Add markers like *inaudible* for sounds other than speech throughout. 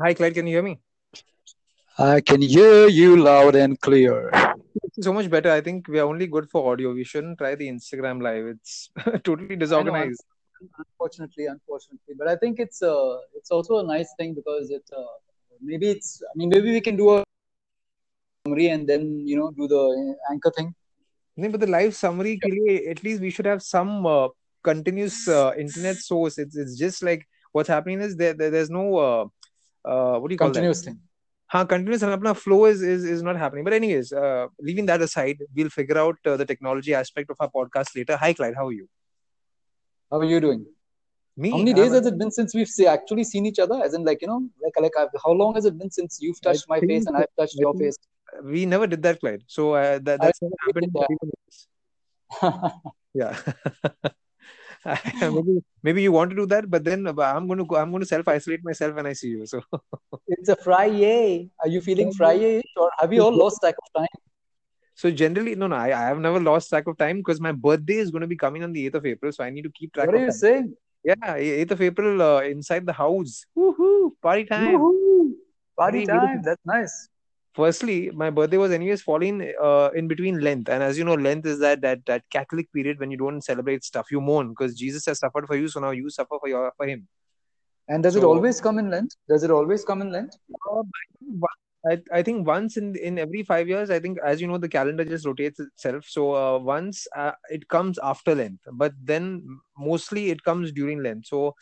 Hi, Clyde. Can you hear me? I can hear you loud and clear. So much better. I think we are only good for audio. We shouldn't try the Instagram live. It's *laughs* totally disorganized. Unfortunately, unfortunately, but I think it's uh, it's also a nice thing because it uh, maybe it's I mean maybe we can do a summary and then you know do the anchor thing. No, but the live summary, के at least we should have some uh, continuous uh, internet source. It's it's just like what's happening is there, there there's no uh, what do you call continuous that? thing. Huh, continuous and flow is, is is not happening. But anyways, uh, leaving that aside, we'll figure out uh, the technology aspect of our podcast later. Hi, Clyde, how are you? How are you doing? Me? How many days has it been since we've actually seen each other? As in, like you know, like like I've, how long has it been since you've touched I my face and I've touched your face? We never did that, Clyde. So uh, that that's happened. *laughs* yeah. *laughs* *laughs* maybe maybe you want to do that, but then uh, I'm going to go, I'm going to self isolate myself when I see you. So *laughs* it's a Friday. Are you feeling Friday, or have you all lost track of time? So generally, no, no, I, I have never lost track of time because my birthday is going to be coming on the 8th of April. So I need to keep track what of are you time. saying? Yeah, 8th of April uh, inside the house. Woohoo! Party time. Woohoo! Party time. That's nice firstly my birthday was anyways falling uh, in between lent and as you know lent is that that that catholic period when you don't celebrate stuff. You mourn because jesus has suffered for you so now you suffer for your for him. And does so, it always come in lent does it always come in lent uh, I, I think once in in every five years i think as you know the calendar just rotates itself. So uh, once uh, it comes after lent but then mostly it comes during lent so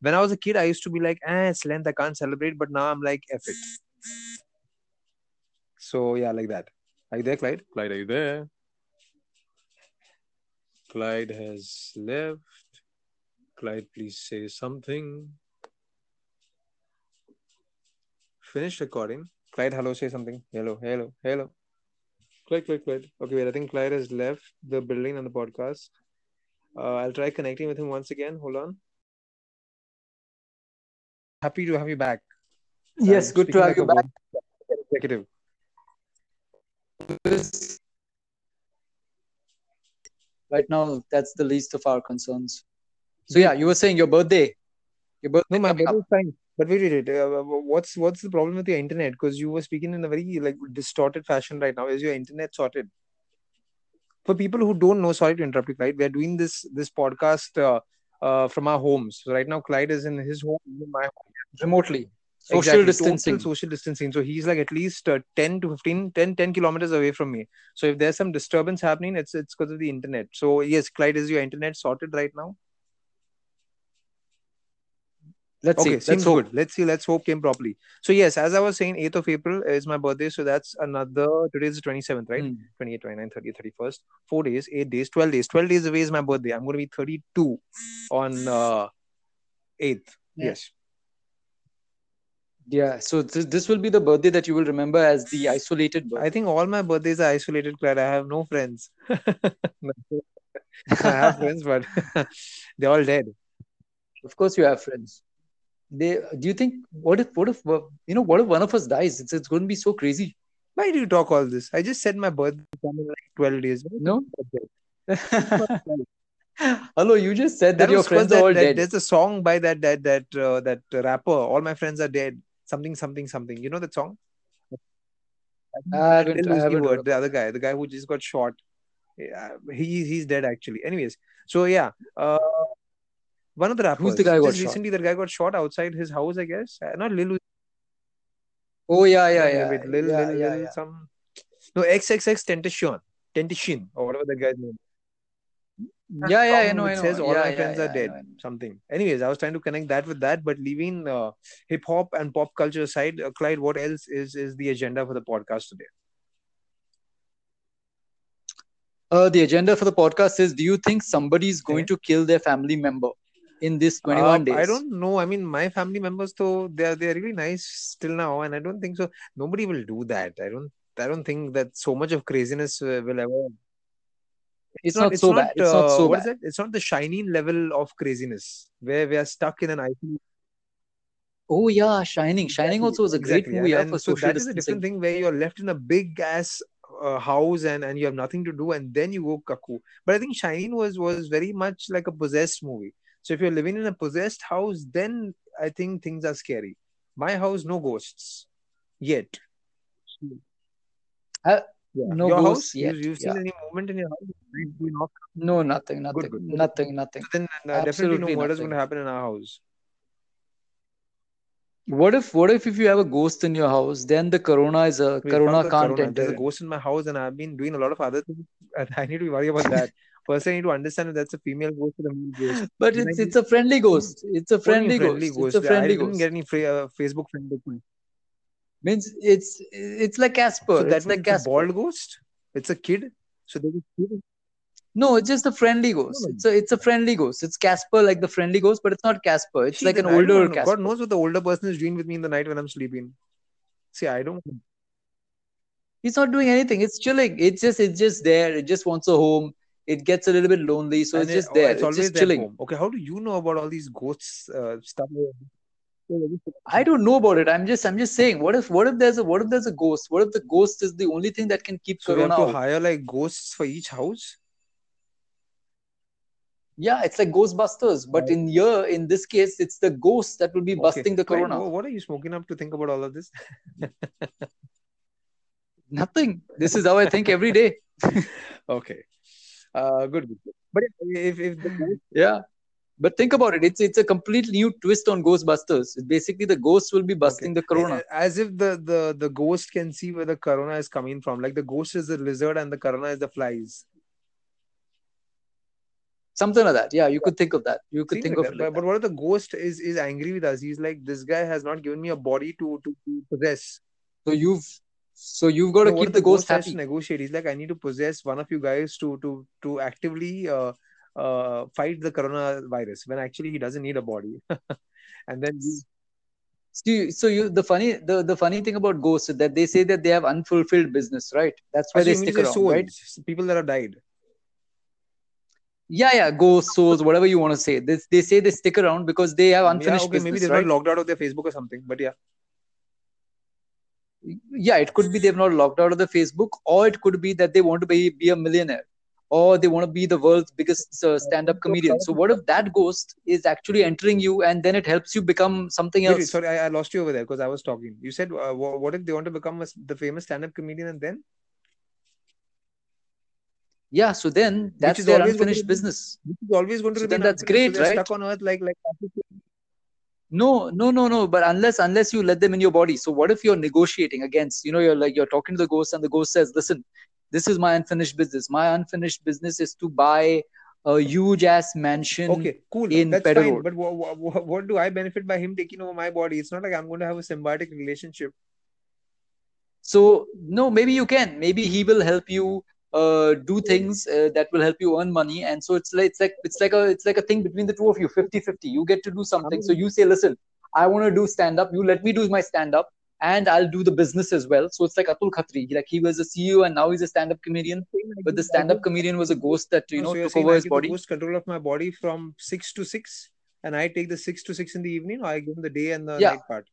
when i was a kid i used to be like eh, it's lent i can't celebrate. But now i'm like F it so yeah, like that. Are you there, Clyde? Clyde, are you there? Clyde has left. Clyde, please say something. Finish recording. Clyde, hello, say something. Hello, hello, hello. Clyde, Clyde, Clyde. Okay, wait, I think Clyde has left the building and the podcast. Uh, I'll try connecting with him once again. Hold on. Happy to have you back. Yes, I'm good to have like you back. Executive right now that's the least of our concerns. So yeah you were saying your birthday. Your birthday no my birthday is fine. But wait wait, wait. Uh, what's what's the problem with your internet? Because you were speaking in a very like distorted fashion right now. Is your internet sorted? For people who don't know sorry to interrupt you clyde. We are doing this this podcast uh, uh, from our homes. So right now clyde is in his home in my home remotely social exactly, distancing. social distancing. So he's like at least uh, 10 to 15 10 10 kilometers away from me. So if there's some disturbance happening it's it's because of the internet. So yes clyde is your internet sorted right now? Let's okay, see seems good. let's see. Let's hope came properly. So yes as i was saying 8th of april is my birthday. So that's another today is the 27th right? Mm. 28 29 30 31st four days eight days 12 days. 12 days away is my birthday. I'm going to be 32 on uh 8th yeah. yes yeah, so th- this will be the birthday that you will remember as the isolated birthday. I think all my birthdays are isolated, Claire. I have no friends. *laughs* I have friends, but *laughs* they're all dead. Of course, you have friends. They do you think what if what if you know what if one of us dies? It's it's going to be so crazy. Why do you talk all this? I just said my birthday in like twelve days. No. *laughs* Hello, you just said that, that your friends are all that, dead. There's a song by that that that uh, that rapper. All my friends are dead something something something. You know that song? I haven't word, the other guy, the guy who just got shot. Yeah, he he's dead actually. Anyways, so yeah, uh, one of the rappers. Who's the guy got recently? That guy got shot outside his house, I guess. Uh, not Lil. Oh yeah, yeah, yeah. Wait, Lil, yeah, Lil, yeah, Lil, yeah. some. No, XXX Tentacion, Tentacion, or whatever the guy's name yeah yeah i know it says all yeah, my yeah, friends yeah, are dead I know, I know. something. Anyways i was trying to connect that with that but leaving uh, hip hop and pop culture aside uh, clyde what else is is the agenda for the podcast today? Uh, the agenda for the podcast is do you think somebody is going okay. to kill their family member in this 21 uh, days? I don't know. I mean my family members though they're they're really nice still now and i don't think so. Nobody will do that. I don't i don't think that so much of craziness uh, will ever it's, not, so bad. It's not so what bad. is it? It's not the shining level of craziness where we are stuck in an isolation. Oh yeah, Shining. Shining also was a great exactly. movie. And, for so social that is a different thing where you're left in a big ass uh, house and and you have nothing to do and then you go cuckoo. But I think Shining was was very much like a possessed movie. So if you're living in a possessed house, then I think things are scary. My house, no ghosts yet. Uh, Yeah. no your house, yet. you, you've seen Yeah. any movement in your house? No, nothing, nothing, good. nothing, nothing. So then uh, definitely no murders nothing. going to happen in our house. What if, what if, if you have a ghost in your house, then the corona is a Wait, corona can't corona. There's a ghost in my house, and I've been doing a lot of other things. *laughs* and I need to be worried about that. First, I need to understand if that's a female ghost or a male ghost. But it's it's a friendly ghost. It's a What do you mean friendly friendly ghost. ghost? It's a friendly I didn't get any free, uh, Facebook friend request. Means it's it's like Casper. So that It's like Casper. bald ghost. It's a kid. So a. No, it's just a friendly ghost. It's a it's a friendly ghost. It's Casper like the friendly ghost, but it's not Casper. It's See, like an older know. Casper. God knows what the older person is doing with me in the night when I'm sleeping. See, I don't. He's not doing anything. It's chilling. It's just it's just there. It just wants a home. It gets a little bit lonely, so and it's it- just oh, there. It's It's always just chilling. home. Okay, how do you know about all these ghosts uh, stuff? I don't know about it. I'm just I'm just saying. What if what if there's a what if there's a ghost? What if the ghost is the only thing that can keep So we have to out? hire like ghosts for each house. Yeah, it's like Ghostbusters, but in here, in this case, it's the ghost that will be Okay. busting the corona. wha- what are you smoking up to think about all of this? *laughs* Nothing. This is how I think every day. *laughs* Okay. Uh, good. But if if the ghost *laughs* Yeah. But think about it. It's it's a complete new twist on Ghostbusters. Basically, the ghost will be busting the corona. As if the, the, the ghost can see where the corona is coming from. Like the ghost is the lizard and the corona is the flies. Something like that. Yeah, you could think of that. You could Seems think like of that. it like but, but what if the ghost is is angry with us? He's like, this guy has not given me a body to to, to possess. So you've so you've got to keep if the ghost has to happy. negotiate? He's like, I need to possess one of you guys to to to actively uh, uh, fight the coronavirus when actually he doesn't need a body. *laughs* and then we, See, so you the funny the, the funny thing about ghosts is that they say that they have unfulfilled business, right? That's why so they stick around, souls, right? people that have died. Yeah, yeah, ghosts, souls, whatever you want to say. They, they say they stick around because they have Yeah, unfinished business, maybe they're right? not logged out of their Facebook or something. But yeah, yeah, it could be they've not logged out of the Facebook, or it could be that they want to be, be a millionaire, or they want to be the world's biggest uh, stand-up comedian. So what if that ghost is actually entering you, and then it helps you become something wait, wait, else? sorry, I, I lost you over there because I was talking. You said, uh, what if they want to become a the famous stand-up comedian and then? Yeah, so then that's is their unfinished be- business. This is always going to So then that's great, so right? stuck on earth like like. No, no, no, no. But unless unless you let them in your body. So what if you're negotiating against, you know, you're like you're talking to the ghost and the ghost says, Listen, this is my unfinished business. My unfinished business is to buy a huge ass mansion. Okay, cool. in That's Pedder fine. Road. But what, what, what do I benefit by him taking over my body? It's not like I'm going to have a symbiotic relationship. So no, maybe you can. Maybe he will help you uh, do things uh, that will help you earn money. And so it's like it's like it's like a it's like a thing between the two of you, 50-50. You get to do something. So you say, Listen, I want to do stand-up. You let me do my stand-up. And I'll do the business as well. So it's like Atul Khatri. Like he was a CEO and now he's a stand-up comedian. But the stand-up comedian was a ghost that you oh, know so took over his body. ghost control of my body from six to six, and I take the six to six in the evening, or I give him the day and the Yeah. night part.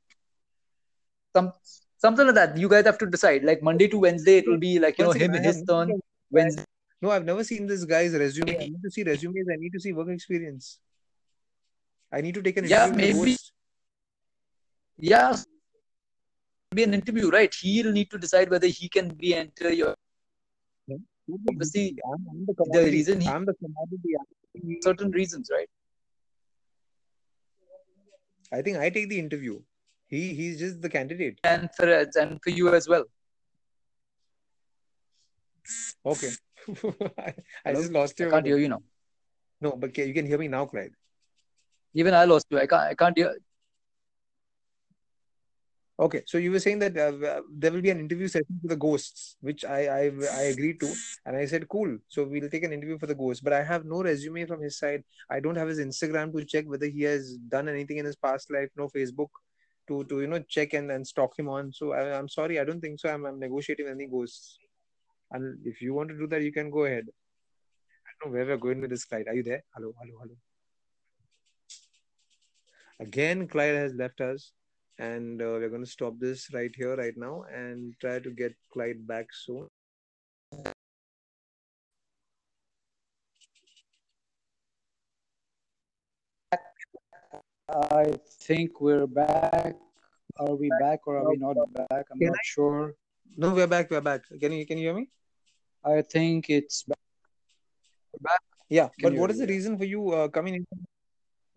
Some something like that. You guys have to decide. Like Monday to Wednesday, it will be like you know Once him his turn. Wednesday. No, I've never seen this guy's resume. I need to see resumes. I need to see work experience. I need to take an Yeah, interview the maybe. ghost. Yeah. Be an interview, right? He'll need to decide whether he can be enter your Obviously, I'm, I'm the commodity. reason he- I'm the commodity. Certain reasons, right? I think I take the interview. He he's just the candidate. And for and for you as well. Okay. *laughs* I, I just lost I you. can't hear you now. No, but you can hear me now, Clyde. Even I lost you. I can't. I can't hear. Okay, so you were saying that uh, there will be an interview session for the ghosts, which I, I I agreed to, and I said cool. So we'll take an interview for the ghosts, but I have no resume from his side. I don't have his Instagram to check whether he has done anything in his past life. No Facebook to to you know check and, and stalk him on. So I, I'm sorry, I don't think so. I'm, I'm negotiating with any ghosts, and if you want to do that, you can go ahead. I don't know where we're going with this, Clyde. Are you there? Hello, hello, hello. Again, Clyde has left us and uh, we're going to stop this right here right now and try to get Clyde back soon. I think we're back. are we back or are we not back? I'm Can not sure. No, we're back. We're back. Can you can you hear me? I think it's back. Yeah, Can but what is the reason for you uh, coming in?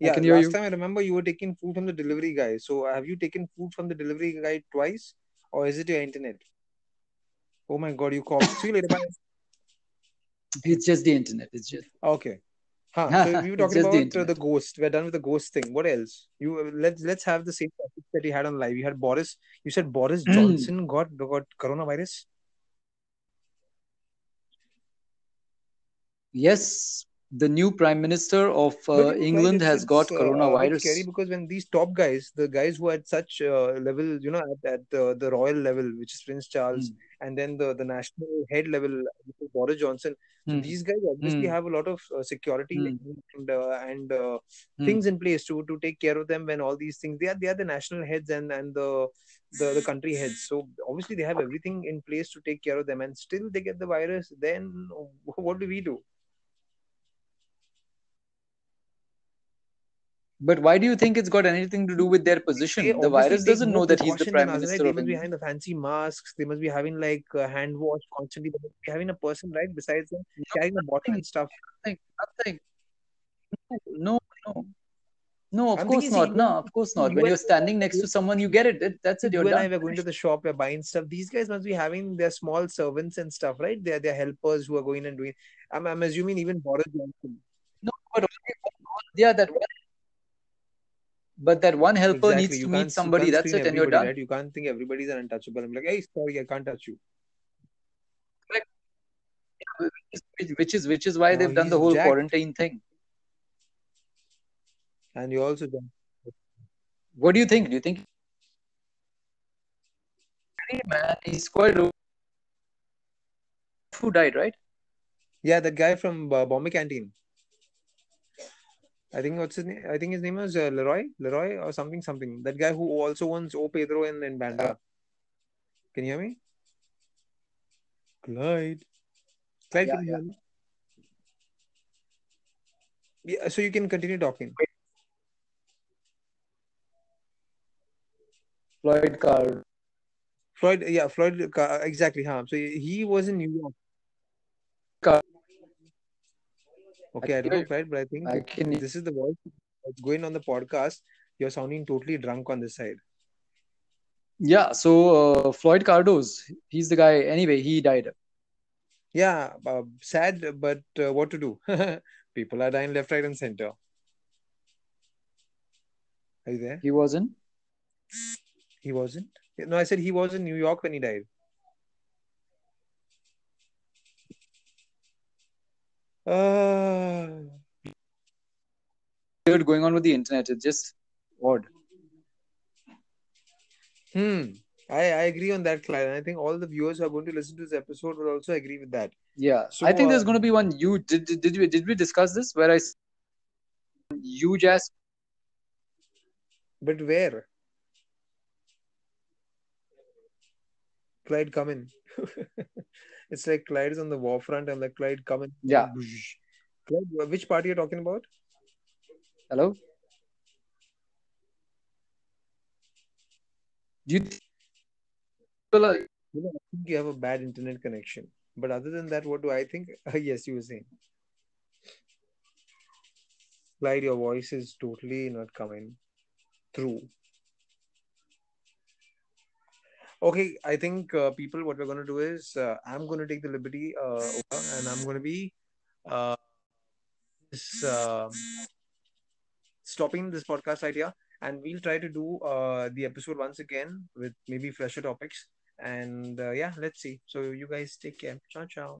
I Yeah, can hear last you. time I remember you were taking food from the delivery guy. So have you taken food from the delivery guy twice, or is it your internet? Oh my God, you coughed. See you later. Bye. *laughs* It's just the internet. It's just Okay. Huh. So *laughs* we were talking the about uh, the ghost. We're done with the ghost thing. What else? You uh, let's let's have the same topic that you had on live. You had Boris. You said Boris Hmm. Johnson got got coronavirus. Yes, the new Prime Minister of uh, you know, Clyde, England has got uh, a scary coronavirus. because when these top guys, the guys who are at such uh, level, you know, at, at the, the royal level, which is Prince Charles, Hmm. and then the, the national head level, Boris Johnson. So Hmm. these guys obviously Hmm. have a lot of uh, security Hmm. and and, uh, and uh, Hmm. things in place to to take care of them when all these things. They are they are the national heads and and the the, the country heads. So obviously they have everything in place to take care of them, and still they get the virus. Then what do we do? But why do you think it's got anything to do with their They position? The virus doesn't know that he's the Prime us, right? They must be having the fancy masks. They must be having like uh, hand wash constantly. They must be having a person right besides them No, carrying a bottle and stuff. nothing, nothing. No, no, no. Of I'm course see, not. No, of course not. you When you're standing next to someone, you get it. That- That's it. you You're and I done. were going to the shop, we're buying stuff. These guys must be having their small servants and stuff, right? They're they're helpers who are going and doing. I'm I'm assuming even Boris Johnson. No, but yeah, that one. But that one helper Exactly. needs You to meet somebody. That's it, and you're done. right? You can't think everybody's an untouchable. I'm like, hey, sorry, I can't touch you. Correct. Which, which is which is why Now they've done the whole jacked, quarantine thing. and you also done. What do you think? Do you think? Hey, man, he's quite. Who died, right? Yeah, the guy from uh, Bombay Canteen. I think what's his name? I think his name was uh, Leroy, Leroy or something, something. That guy who also owns O Pedro in, in Bandra. Can you hear me? Clyde. Clyde, Yeah, can you yeah. hear me? Yeah, so you can continue talking. Floyd Carr. Floyd, yeah, Floyd, uh, exactly. Huh? So he he was in New York. Carr. Okay, I don't hear know. But I think I can. this is the voice that's going on the podcast. You're sounding totally drunk on this side. Yeah. So uh, Floyd Cardoz, he's the guy. Anyway, he died. Yeah, uh, sad, but uh, what to do? *laughs* People are dying left, right, and center. Are you there? He wasn't. He wasn't. No, I said he was in New York when he died. Uh, Weird going on with the internet. It's just odd. hmm. I, I agree on that, Clyde. And I think all the viewers who are going to listen to this episode will also agree with that. Yeah. So, I think there's uh, going to be one. You did did did we did we discuss this? Where I huge ass. but where? Clyde, come in. *laughs* It's like Clyde is on the war front. I'm like, Clyde, come in. Yeah. Clyde, which part are you talking about? Hello. Do you are- You know, I think you have a bad internet connection. But other than that, what do I think? *laughs* Ah, yes, you were saying. Clyde, your voice is totally not coming through. Okay, I think uh, people, what we're going to do is uh, I'm going to take the liberty uh, and I'm going to be uh, uh, stopping this podcast idea and we'll try to do uh, the episode once again with maybe fresher topics. And uh, yeah, let's see. So you guys take care. Ciao, ciao.